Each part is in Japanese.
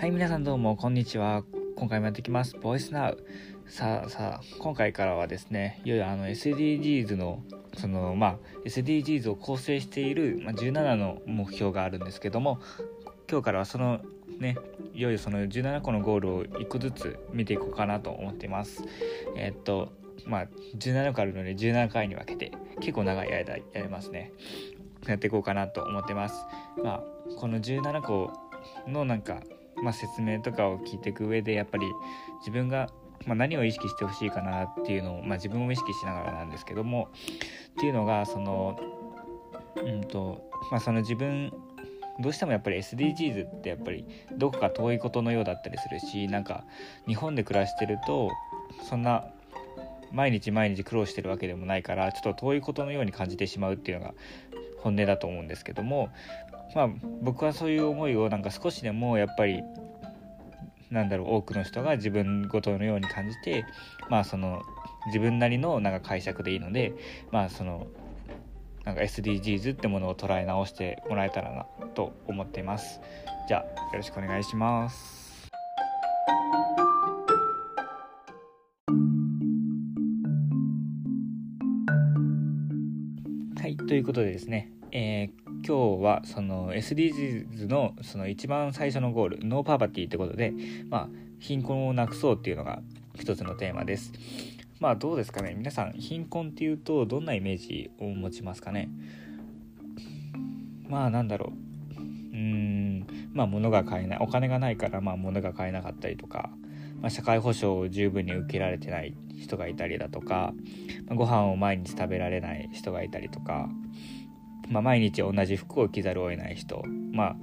はい、皆さんどうも、こんにちは。今回もやってきます。ボイスナウ。さあさあ、今回からはですね、いよいよあの SDGs の、その、まあ、SDGs を構成している、まあ、17の目標があるんですけども、今日からはその、ね、いよいよその17個のゴールを1個ずつ見ていこうかなと思っています。え、っと、まあ、17個あるので17回に分けて、結構長い間やりますね。やっていこうかなと思ってます。まあ、この17個のなんか、まあ、説明とかを聞いていく上でやっぱり自分が、まあ、何を意識してほしいかなっていうのを、まあ、自分を意識しながらなんですけどもっていうのがそのうんとまあその自分どうしてもやっぱり SDGs ってやっぱりどこか遠いことのようだったりするしなんか日本で暮らしてるとそんな毎日毎日苦労してるわけでもないからちょっと遠いことのように感じてしまうっていうのが本音だと思うんですけどもまあ僕はそういう思いをなんか少しでもやっぱりなんだろう多くの人が自分ごとのように感じてまあその自分なりのなんか解釈でいいのでまあそのなんか SDGs ってものを捉え直してもらえたらなと思っています。じゃあよろしくお願いします。はいということでですねえー、今日はその SDGs のその一番最初のゴールノーパーバティってことで、まあ、貧困をなくそうっていうのが一つのテーマです。まあどうですかね皆さん貧困っていうとどんなイメージを持ちますかね？まあなんだろううーんまあ物が買えないお金がないからまあ物が買えなかったりとか、まあ、社会保障を十分に受けられてない人がいたりだとか、まあ、ご飯を毎日食べられない人がいたりとかまあ、毎日同じ服を着ざるを得ない人まあ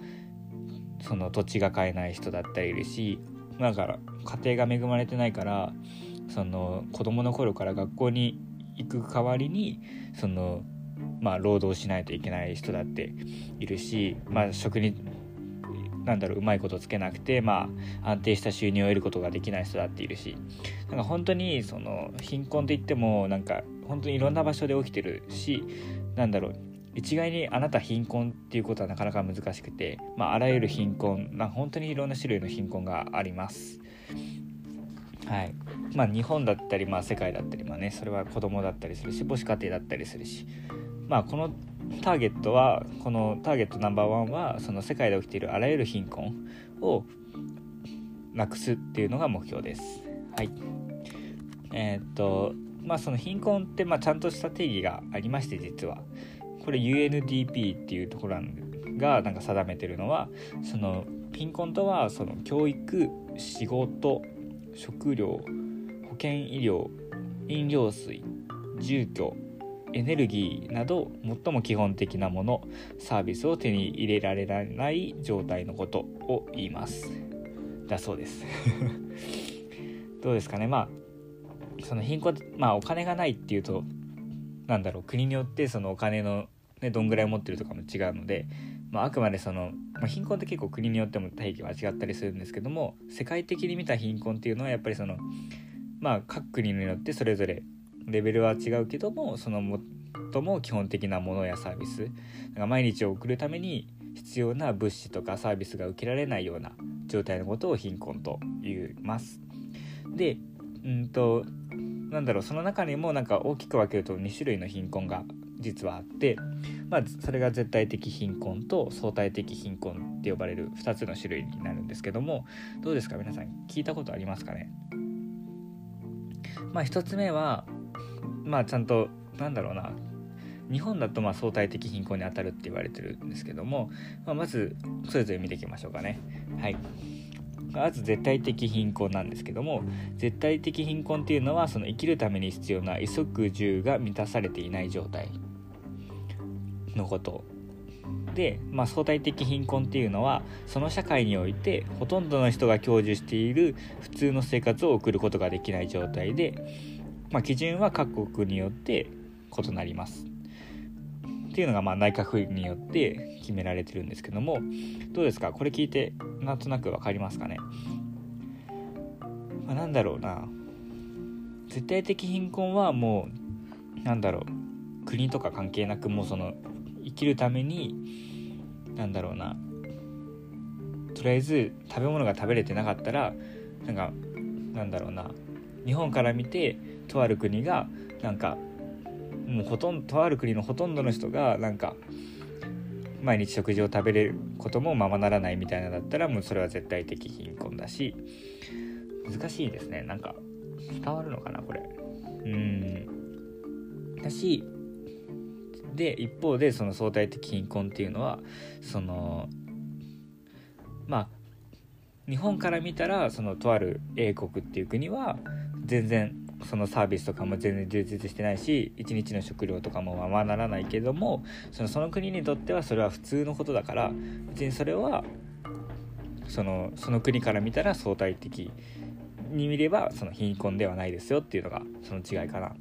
その土地が買えない人だったりいるしだから家庭が恵まれてないからその子供の頃から学校に行く代わりにそのまあ労働しないといけない人だっているしまあ食になんだろううまいことつけなくてまあ安定した収入を得ることができない人だっているしなんか本当にその貧困といってもなんか本当にいろんな場所で起きてるしなんだろう一概にあなた貧困っていうことはなかなか難しくて、まあ、あらゆる貧困な本当にいろんな種類の貧困があります。はいまあ、日本だったり、まあ、世界だったり、まあね、それは子供だったりするし母子家庭だったりするし、まあ、このターゲットはこのターゲットナンバーワンはその世界で起きているあらゆる貧困をなくすっていうのが目標です。はいえー、っとまあその貧困ってまあちゃんとした定義がありまして実はこれ UNDP っていうところがなんか定めてるのはその貧困とはその教育仕事食料保健医療飲料水住居エネルギーなど最も基本的なものサービスを手に入れられない状態のことを言いますだそうですどうですかねまあその貧困まあお金がないっていうとなんだろう国によってそのお金のね、どんぐらい持ってるとかも違うので、まあ、あくまでその、まあ、貧困って結構国によっても定義は違ったりするんですけども世界的に見た貧困っていうのはやっぱりそのまあ各国によってそれぞれレベルは違うけどもその最も基本的なものやサービスなんか毎日を送るために必要な物資とかサービスが受けられないような状態のことを貧困と言います。でうんとなんだろうその中にもなんか大きく分けると2種類の貧困が実はあって、まあ、それが絶対的貧困と相対的貧困って呼ばれる2つの種類になるんですけどもどうですか？皆さん聞いたことありますかね？まあ1つ目はまあちゃんとなんだろうな。日本だとまあ相対的貧困にあたるって言われてるんですけども、まあ、まずそれぞれ見ていきましょうかね。はい。まず絶対的貧困なんですけども絶対的貧困っていうのはその生きるために必要な衣食住が満たされていない状態のことで、まあ、相対的貧困っていうのはその社会においてほとんどの人が享受している普通の生活を送ることができない状態で、まあ、基準は各国によって異なります。っていうのがまあ内閣府によって決められてるんですけどもどうですか？これ聞いてなんとなく分かりますかね、まあ、なんだろうな。絶対的貧困はもうなんだろう。国とか関係なくもうその生きるためになんだろうな。とりあえず食べ物が食べれてなかったらなんかなんだろうな。日本から見てとある国がなんかもうほとんどとある国のほとんどの人がなんか毎日食事を食べれることもままならないみたいなだったらもうそれは絶対的貧困だし難しいですね。なんか伝わるのかなこれ。うん。だしで一方でその相対的貧困っていうのはそのまあ日本から見たらそのとある英国っていう国は全然そのサービスとかも全然充実してないし一日の食料とかもままならないけどもそのその国にとってはそれは普通のことだから別にそれはそのその国から見たら相対的に見ればその貧困ではないですよっていうのがその違いかな。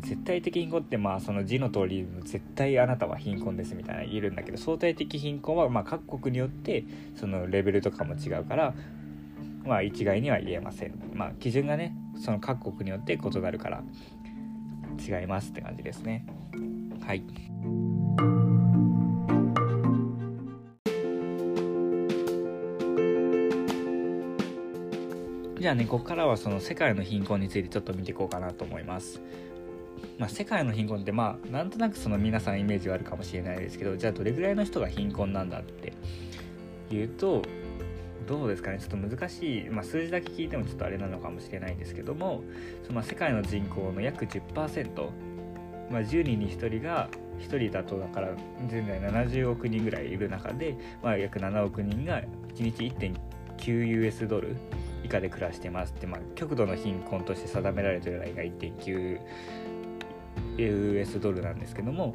絶対的貧困ってまあその字の通り絶対あなたは貧困ですみたいな言えるんだけど相対的貧困はま各国によってそのレベルとかも違うからまあ一概には言えません。まあ基準がねその各国によって異なるから違いますって感じですね。はい。じゃあねここからはその世界の貧困についてちょっと見ていこうかなと思います。まあ、世界の貧困ってまあなんとなくその皆さんイメージはあるかもしれないですけどじゃあどれぐらいの人が貧困なんだっていうとどうですかね。ちょっと難しい、まあ、数字だけ聞いてもちょっとあれなのかもしれないんですけどもその世界の人口の約10%、まあ、10人に1人が1人だとだから現在70億人ぐらいいる中で、まあ、約7億人が1日 1.9US ドル以下で暮らしてますって、まあ、極度の貧困として定められてるラインが 1.9US ドルなんですけども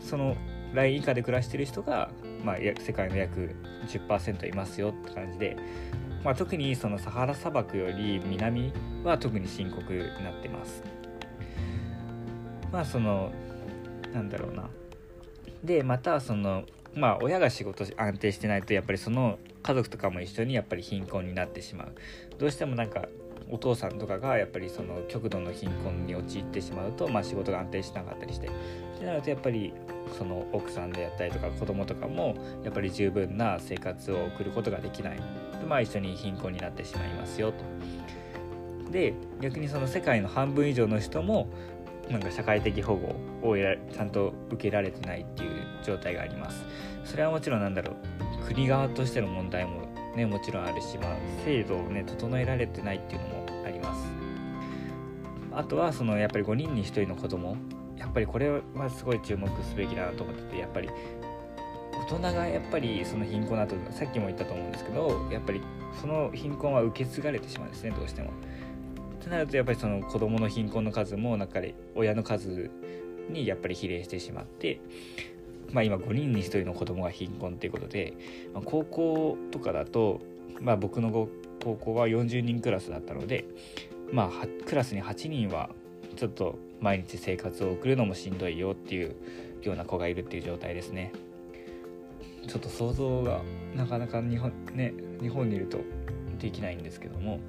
そのライン以下で暮らしてる人がまあ、世界の約10%いますよって感じで、まあ、特にそのサハラ砂漠より南は特に深刻になってます。まあそのなんだろうな。でまたそのまあ親が仕事安定してないとやっぱりその家族とかも一緒にやっぱり貧困になってしまう。どうしてもなんかお父さんとかがやっぱりその極度の貧困に陥ってしまうと、まあ、仕事が安定しなかったりしてってなるとやっぱりその奥さんであったりとか子供とかもやっぱり十分な生活を送ることができないで、まあ、一緒に貧困になってしまいますよと。で逆にその世界の半分以上の人もなんか社会的保護をちゃんと受けられてないっていう状態があります。それはもちろんなんだろう国側としての問題もねもちろんあるし、まあ、制度をね整えられてないっていうのもあります。あとはそのやっぱり5人に1人の子供やっぱりこれはすごい注目すべきだなと思っててやっぱり大人がやっぱりその貧困だとさっきも言ったと思うんですけどやっぱりその貧困は受け継がれてしまうんですねどうしても。となるとやっぱりその子供の貧困の数もなんか親の数にやっぱり比例してしまって、まあ、今5人に1人の子供が貧困っていうことで、まあ、高校とかだと、まあ、僕の高校は40人クラスだったので、まあ、クラスに8人はちょっと毎日生活を送るのもしんどいよっていうような子がいるっていう状態ですねちょっと想像がなかなか日本ね日本にいるとできないんですけども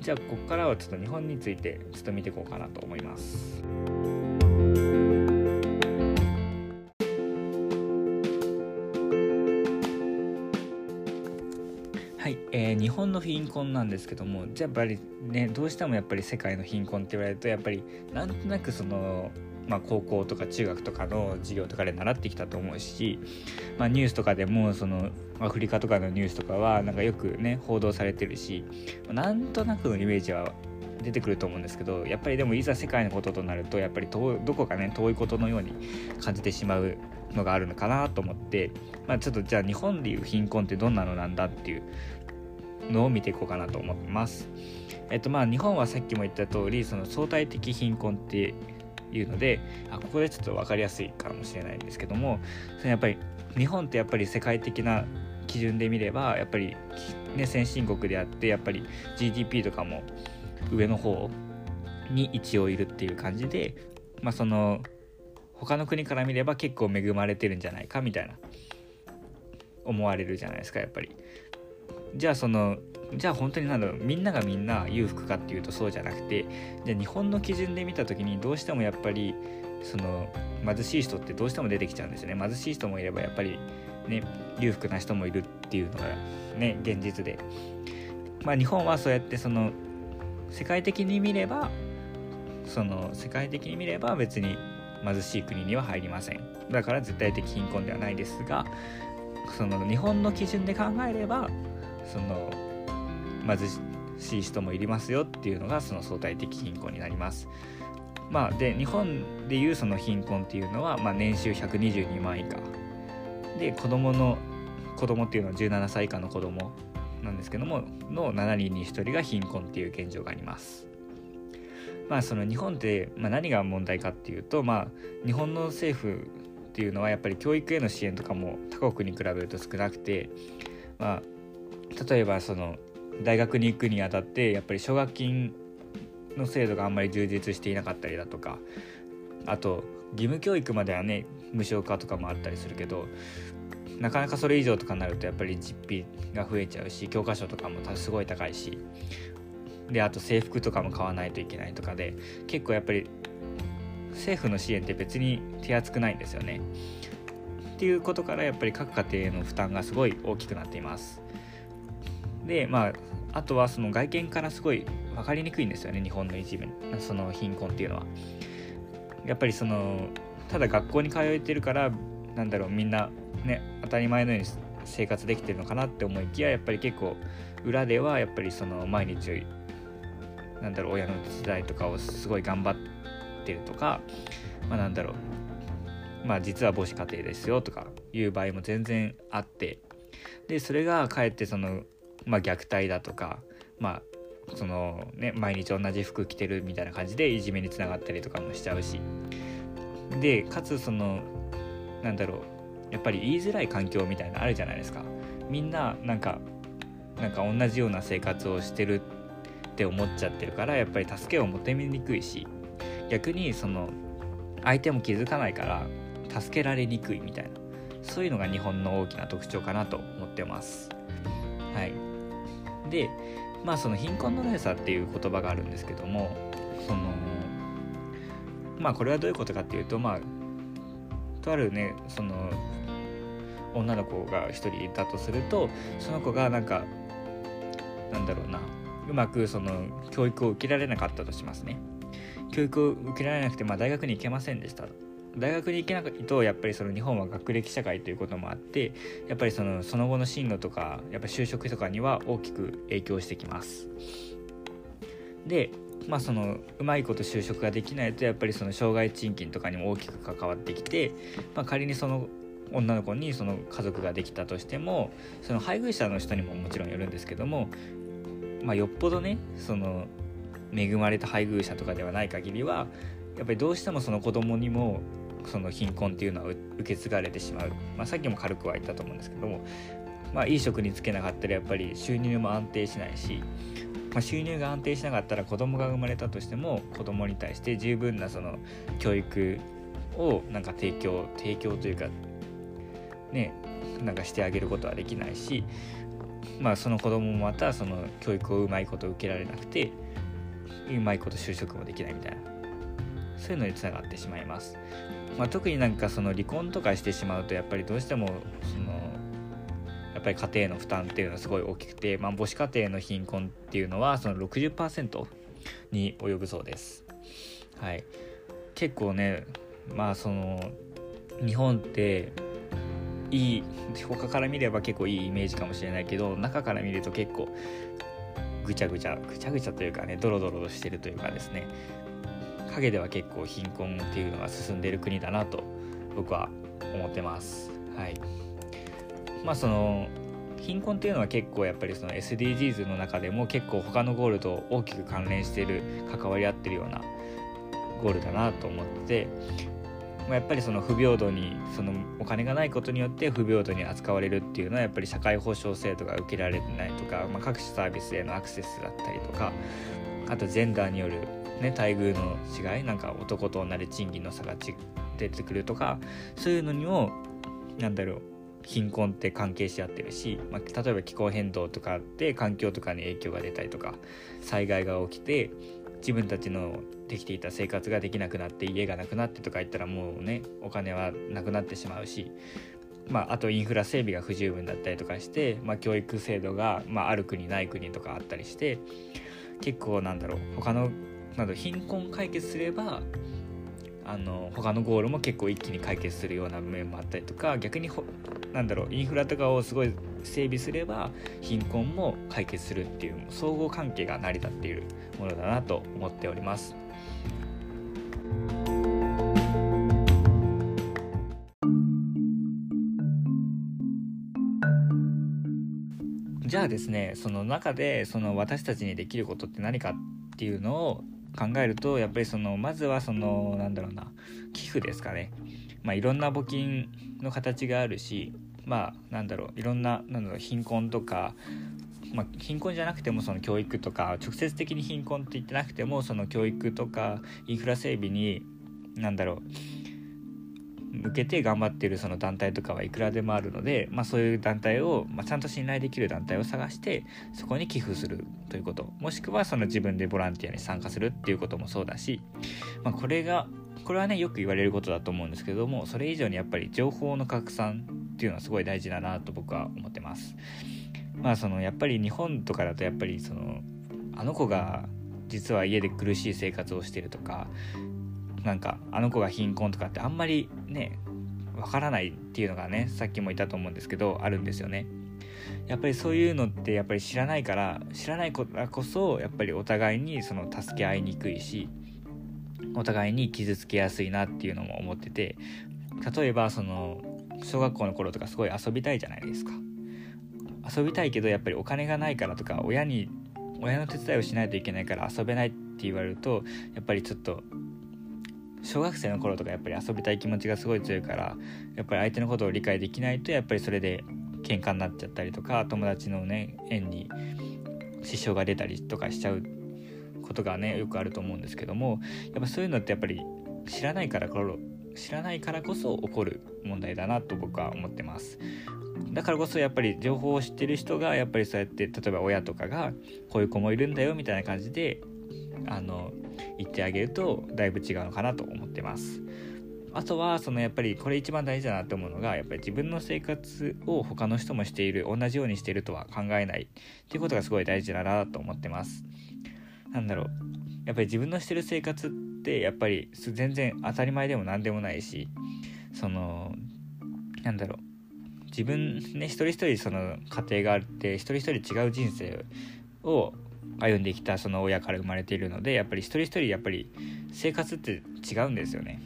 じゃあここからはちょっと日本についてちょっと見ていこうかなと思います。本の貧困なんですけどもじゃあやっぱりねどうしてもやっぱり世界の貧困って言われるとやっぱりなんとなくその、まあ、高校とか中学とかの授業とかで習ってきたと思うし、まあ、ニュースとかでもそのアフリカとかのニュースとかはなんかよくね報道されてるしなんとなくのイメージは出てくると思うんですけどやっぱりでもいざ世界のこととなるとやっぱりどこかね遠いことのように感じてしまうのがあるのかなと思って、まあ、ちょっとじゃあ日本でいう貧困ってどんなのなんだっていうのを見ていこうかなと思います。えっとまあ日本はさっきも言った通りその相対的貧困っていうのであここでちょっと分かりやすいかもしれないんですけどもそのやっぱり日本ってやっぱり世界的な基準で見ればやっぱり、ね、先進国であってやっぱり GDP とかも上の方に一応いるっていう感じで、まあ、その他の国から見れば結構恵まれてるんじゃないかみたいな思われるじゃないですかやっぱり。じゃあそのじゃあ本当になんだろうみんながみんな裕福かっていうとそうじゃなくてじゃあ日本の基準で見た時にどうしてもやっぱりその貧しい人ってどうしても出てきちゃうんですよね。貧しい人もいればやっぱりね裕福な人もいるっていうのがね現実で。まあ日本はそうやってその世界的に見ればその世界的に見れば別に貧しい国には入りません。だから絶対的貧困ではないですがその日本の基準で考えればその貧しい人もいりますよっていうのがその相対的貧困になります。まあ、で日本でいうその貧困っていうのは、まあ、年収122万以下で子供の子供っていうのは17歳以下の子供なんですけどもの7人に1人が貧困っていう現状があります。まあその日本で、まあ、何が問題かっていうと、まあ、日本の政府っていうのはやっぱり教育への支援とかも他国に比べると少なくて、まあ、例えばその大学に行くにあたってやっぱり奨学金の制度があんまり充実していなかったりだとかあと義務教育まではね無償化とかもあったりするけどなかなかそれ以上とかになるとやっぱり実費が増えちゃうし教科書とかもすごい高いしであと制服とかも買わないといけないとかで結構やっぱり政府の支援って別に手厚くないんですよね。っていうことからやっぱり各家庭への負担がすごい大きくなっています。でまああとはその外見からすごい分かりにくいんですよね日本のいじめその貧困っていうのは。やっぱりそのただ学校に通えてるからなんだろうみんなね当たり前のように生活できてるのかなって思いきややっぱり結構裏ではやっぱりその毎日なんだろう親の手伝いとかをすごい頑張ってるとかまあなんだろうまあ実は母子家庭ですよとかいう場合も全然あってでそれがかえってそのまあ、虐待だとか、まあそのね、毎日同じ服着てるみたいな感じでいじめにつながったりとかもしちゃうし。でかつそのなんだろうやっぱり言いづらい環境みたいなあるじゃないですか。みんななんかなんか同じような生活をしてるって思っちゃってるからやっぱり助けを求めにくいし逆にその相手も気づかないから助けられにくいみたいな。そういうのが日本の大きな特徴かなと思ってます。はい。でまあその貧困の連鎖っていう言葉があるんですけどもそのまあこれはどういうことかっていうとまあとあるねその女の子が一人いたとするとその子がなんかなんだろうなうまくその教育を受けられなかったとしますね。教育を受けられなくて、まあ、大学に行けませんでした。大学に行けないとやっぱりその日本は学歴社会ということもあってやっぱりそのその後の進路とかやっぱ就職とかには大きく影響してきます。でまあそのうまいこと就職ができないとやっぱりその障害賃金とかにも大きく関わってきて、まあ、仮にその女の子にその家族ができたとしてもその配偶者の人にももちろんよるんですけども、まあ、よっぽどねその恵まれた配偶者とかではない限りはやっぱりどうしてもその子供にもその貧困っていうのは受け継がれてしまう、まあ、さっきも軽くは言ったと思うんですけども、まあ、いい職に就けなかったらやっぱり収入も安定しないし、まあ、収入が安定しなかったら子供が生まれたとしても子供に対して十分なその教育をなんか提供提供というかねなんかしてあげることはできないし、まあ、その子供もまたその教育をうまいこと受けられなくてうまいこと就職もできないみたいなそういうのにつながってしまいます。まあ、特になんかその離婚とかしてしまうとやっぱりどうしてもそのやっぱり家庭の負担っていうのはすごい大きくて、まあ、母子家庭の貧困っていうのはその60%に及ぶそうです。はい、結構ねまあその日本っていい他から見れば結構いいイメージかもしれないけど中から見ると結構ぐちゃぐちゃぐちゃぐちゃというかねドロドロしてるというかですね陰では結構貧困っていうのが進んでいる国だなと僕は思ってます。はい、まあその貧困っていうのは結構やっぱりその SDGs の中でも結構他のゴールと大きく関連している関わり合ってるようなゴールだなと思って、まあ、やっぱりその不平等にそのお金がないことによって不平等に扱われるっていうのはやっぱり社会保障制度が受けられてないとか、まあ、各種サービスへのアクセスだったりとかあとジェンダーによるね、待遇の違いなんか男と女で賃金の差が出てくるとかそういうのにもなんだろう貧困って関係し合ってるし、まあ、例えば気候変動とかで環境とかに影響が出たりとか災害が起きて自分たちのできていた生活ができなくなって家がなくなってとか言ったらもうねお金はなくなってしまうしまあ、あとインフラ整備が不十分だったりとかして、まあ、教育制度が、まあ、ある国ない国とかあったりして結構なんだろう他のなど貧困解決すればあの他のゴールも結構一気に解決するような面もあったりとか逆にほなんだろうインフラとかをすごい整備すれば貧困も解決するっていう相互関係が成り立っているものだなと思っております。じゃあですねその中でその私たちにできることって何かっていうのを考えるとやっぱりそのまずはそのなんだろうな寄付ですかね。まあいろんな募金の形があるしまあなんだろういろんななんだろう貧困とかまあ、貧困じゃなくてもその教育とか直接的に貧困って言ってなくてもその教育とかインフラ整備に何だろう向けて頑張ってるその団体とかはいくらでもあるので、まあ、そういう団体を、まあ、ちゃんと信頼できる団体を探してそこに寄付するということもしくはその自分でボランティアに参加するっていうこともそうだし、まあ、これがこれはねよく言われることだと思うんですけどもそれ以上にやっぱり情報の拡散っていうのはすごい大事だなと僕は思ってます。まあそのやっぱり日本とかだとやっぱりそのあの子が実は家で苦しい生活をしてるとかなんかあの子が貧困とかってあんまりねわからないっていうのがねさっきも言ったと思うんですけどあるんですよね。やっぱりそういうのってやっぱり知らないから知らないからこそやっぱりお互いにその助け合いにくいしお互いに傷つけやすいなっていうのも思ってて例えばその小学校の頃とかすごい遊びたいじゃないですか遊びたいけどやっぱりお金がないからとか親に親の手伝いをしないといけないから遊べないって言われるとやっぱりちょっと小学生の頃とかやっぱり遊びたい気持ちがすごい強いからやっぱり相手のことを理解できないとやっぱりそれで喧嘩になっちゃったりとか友達のね縁に支障が出たりとかしちゃうことがねよくあると思うんですけどもやっぱそういうのってやっぱり知らないから知らないからこそ起こる問題だなと僕は思ってます。だからこそやっぱり情報を知ってる人がやっぱりそうやって例えば親とかがこういう子もいるんだよみたいな感じであの言ってあげるとだいぶ違うのかなと思ってます。あとはそのやっぱりこれ一番大事だなって思うのがやっぱり自分の生活を他の人もしている同じようにしているとは考えない。っていうことがすごい大事だなと思ってます。なんだろう。やっぱり自分のしてる生活ってやっぱり全然当たり前でも何でもないしそのなんだろう。自分ね一人一人その家庭があって一人一人違う人生を歩んできたその親から生まれているのでやっぱり一人一人やっぱり生活って違うんですよね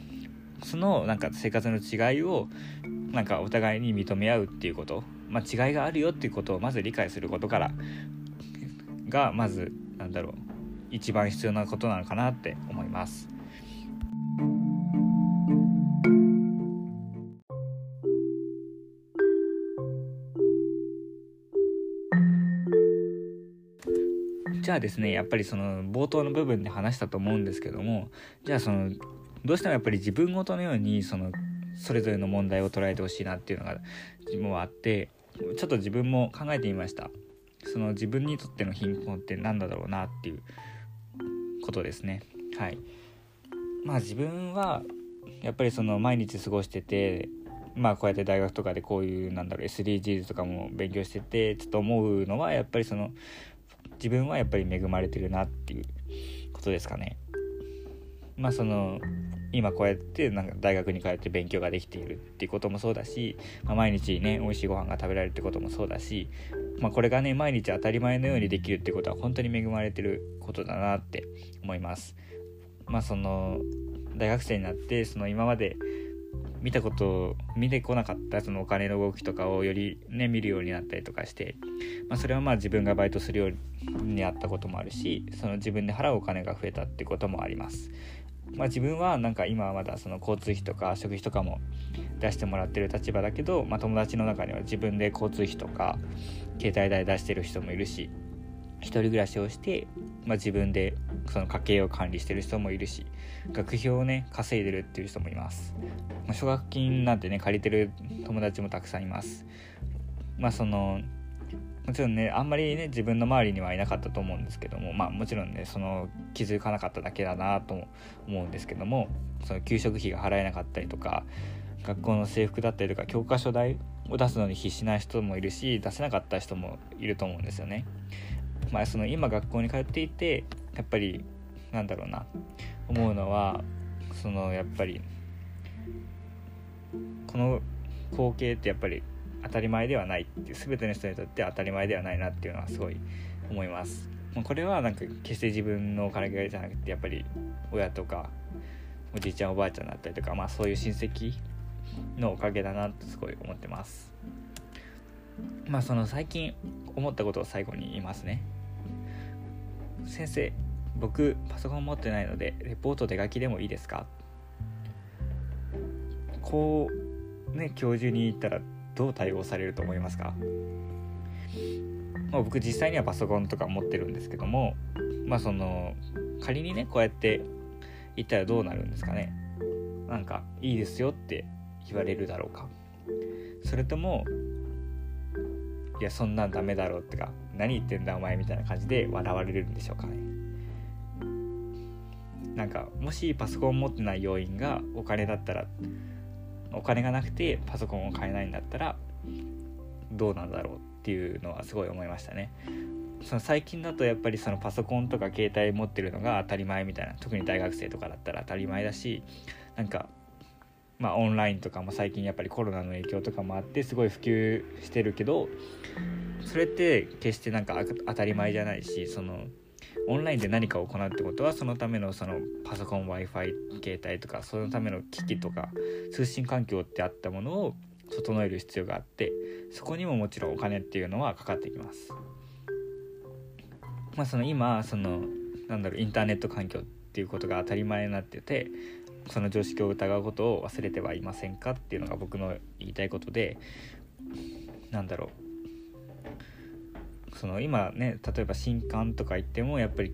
そのなんか生活の違いをなんかお互いに認め合うっていうこと、まあ、違いがあるよっていうことをまず理解することからがまずなんだろう一番必要なことなのかなって思います。じゃあですねやっぱりその冒頭の部分で話したと思うんですけどもじゃあそのどうしてもやっぱり自分ごとのようにそのそれぞれの問題を捉えてほしいなっていうのが自分はあってちょっと自分も考えてみました。その自分にとっての貧困って何だろうなっていうことですね。はい。まあ自分はやっぱりその毎日過ごしててまあこうやって大学とかでこういうなんだろう SDGs とかも勉強しててちょっと思うのはやっぱりその自分はやっぱり恵まれてるなっていうことですかね。まあその今こうやってなんか大学に通って勉強ができているっていうこともそうだし、まあ、毎日ね美味しいご飯が食べられるってこともそうだし、まあ、これがね毎日当たり前のようにできるってことは本当に恵まれてることだなって思います。まあその大学生になってその今まで見たこと見てこなかったそのお金の動きとかをよりね見るようになったりとかして、まあ、それはまあ自分がバイトするようになったこともあるしその自分で払うお金が増えたってこともあります。まあ、自分はなんか今はまだその交通費とか食費とかも出してもらってる立場だけど、まあ、友達の中には自分で交通費とか携帯代出してる人もいるし一人暮らしをして、まあ、自分でその家計を管理してる人もいるし学費をね稼いでるっていう人もいます、まあ、奨学金なんてね借りてる友達もたくさんいますまあそのもちろんねあんまりね自分の周りにはいなかったと思うんですけどもまあもちろんねその気づかなかっただけだなと思うんですけどもその給食費が払えなかったりとか学校の制服だったりとか教科書代を出すのに必死な人もいるし出せなかった人もいると思うんですよね。まあ、その今学校に通っていてやっぱりなんだろうな思うのはそのやっぱりこの光景ってやっぱり当たり前ではないって全ての人にとって当たり前ではないなっていうのはすごい思います。これはなんか決して自分のお金じゃなくてやっぱり親とかおじいちゃんおばあちゃんだったりとか、まあ、そういう親戚のおかげだなとすごい思ってます。まあその最近思ったことを最後に言いますね。先生僕パソコン持ってないのでレポート手書きでもいいですか？こうね教授に言ったらどう対応されると思いますか、まあ、僕実際にはパソコンとか持ってるんですけどもまあその仮にねこうやって言ったらどうなるんですかね？なんかいいですよって言われるだろうか。それともいやそんなんダメだろうってか何言ってんだお前みたいな感じで笑われるんでしょうかねなんかもしパソコン持ってない要因がお金だったらお金がなくてパソコンを買えないんだったらどうなんだろうっていうのはすごい思いましたね。その最近だとやっぱりそのパソコンとか携帯持ってるのが当たり前みたいな特に大学生とかだったら当たり前だしなんかまあオンラインとかも最近やっぱりコロナの影響とかもあってすごい普及してるけどそれって決してなんか当たり前じゃないしそのオンラインで何かを行うってことはそのためのそのパソコン w i f i 携帯とかそのための機器とか通信環境ってあったものを整える必要があってそこにももちろんお金っていうのはかかってきます。まあその今そのなんだろうインターネット環境っていうことが当たり前になっててその常識を疑うことを忘れてはいませんかっていうのが僕の言いたいことでなんだろう。その今ね例えば新刊とか言ってもやっぱり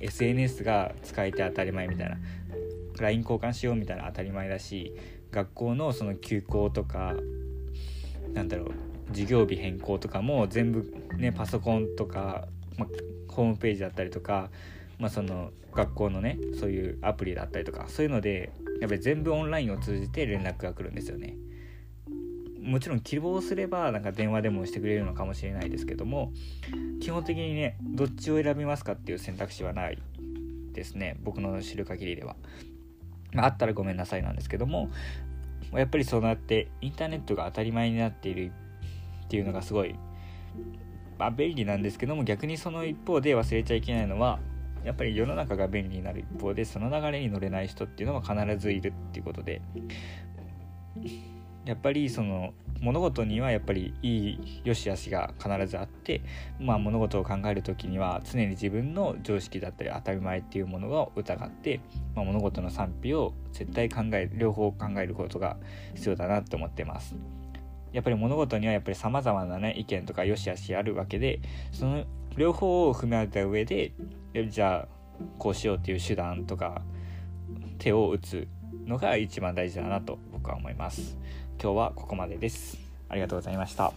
SNS が使えて当たり前みたいな LINE 交換しようみたいな当たり前だし学校のその休校とかなんだろう授業日変更とかも全部ねパソコンとか、ま、ホームページだったりとか、まあ、その学校のねそういうアプリだったりとかそういうのでやっぱり全部オンラインを通じて連絡が来るんですよね。もちろん希望すればなんか電話でもしてくれるのかもしれないですけども基本的にねどっちを選びますかっていう選択肢はない。ですね。僕の知る限りでは、まあ、あったらごめんなさいなんですけどもやっぱりそうなってインターネットが当たり前になっているっていうのがすごい、まあ、便利なんですけども逆にその一方で忘れちゃいけないのはやっぱり世の中が便利になる一方でその流れに乗れない人っていうのは必ずいるっていうことでやっぱりその物事にはやっぱりいい良し悪しが必ずあって、まあ、物事を考える時には常に自分の常識だったり当たり前っていうものを疑って、まあ、物事の賛否を絶対考え両方考えることが必要だなと思ってます。やっぱり物事にはやっぱり様々なね意見とか良し悪しあるわけでその両方を踏まえた上でじゃあこうしようっていう手段とか手を打つのが一番大事だなと僕は思います。今日はここまでです。ありがとうございました。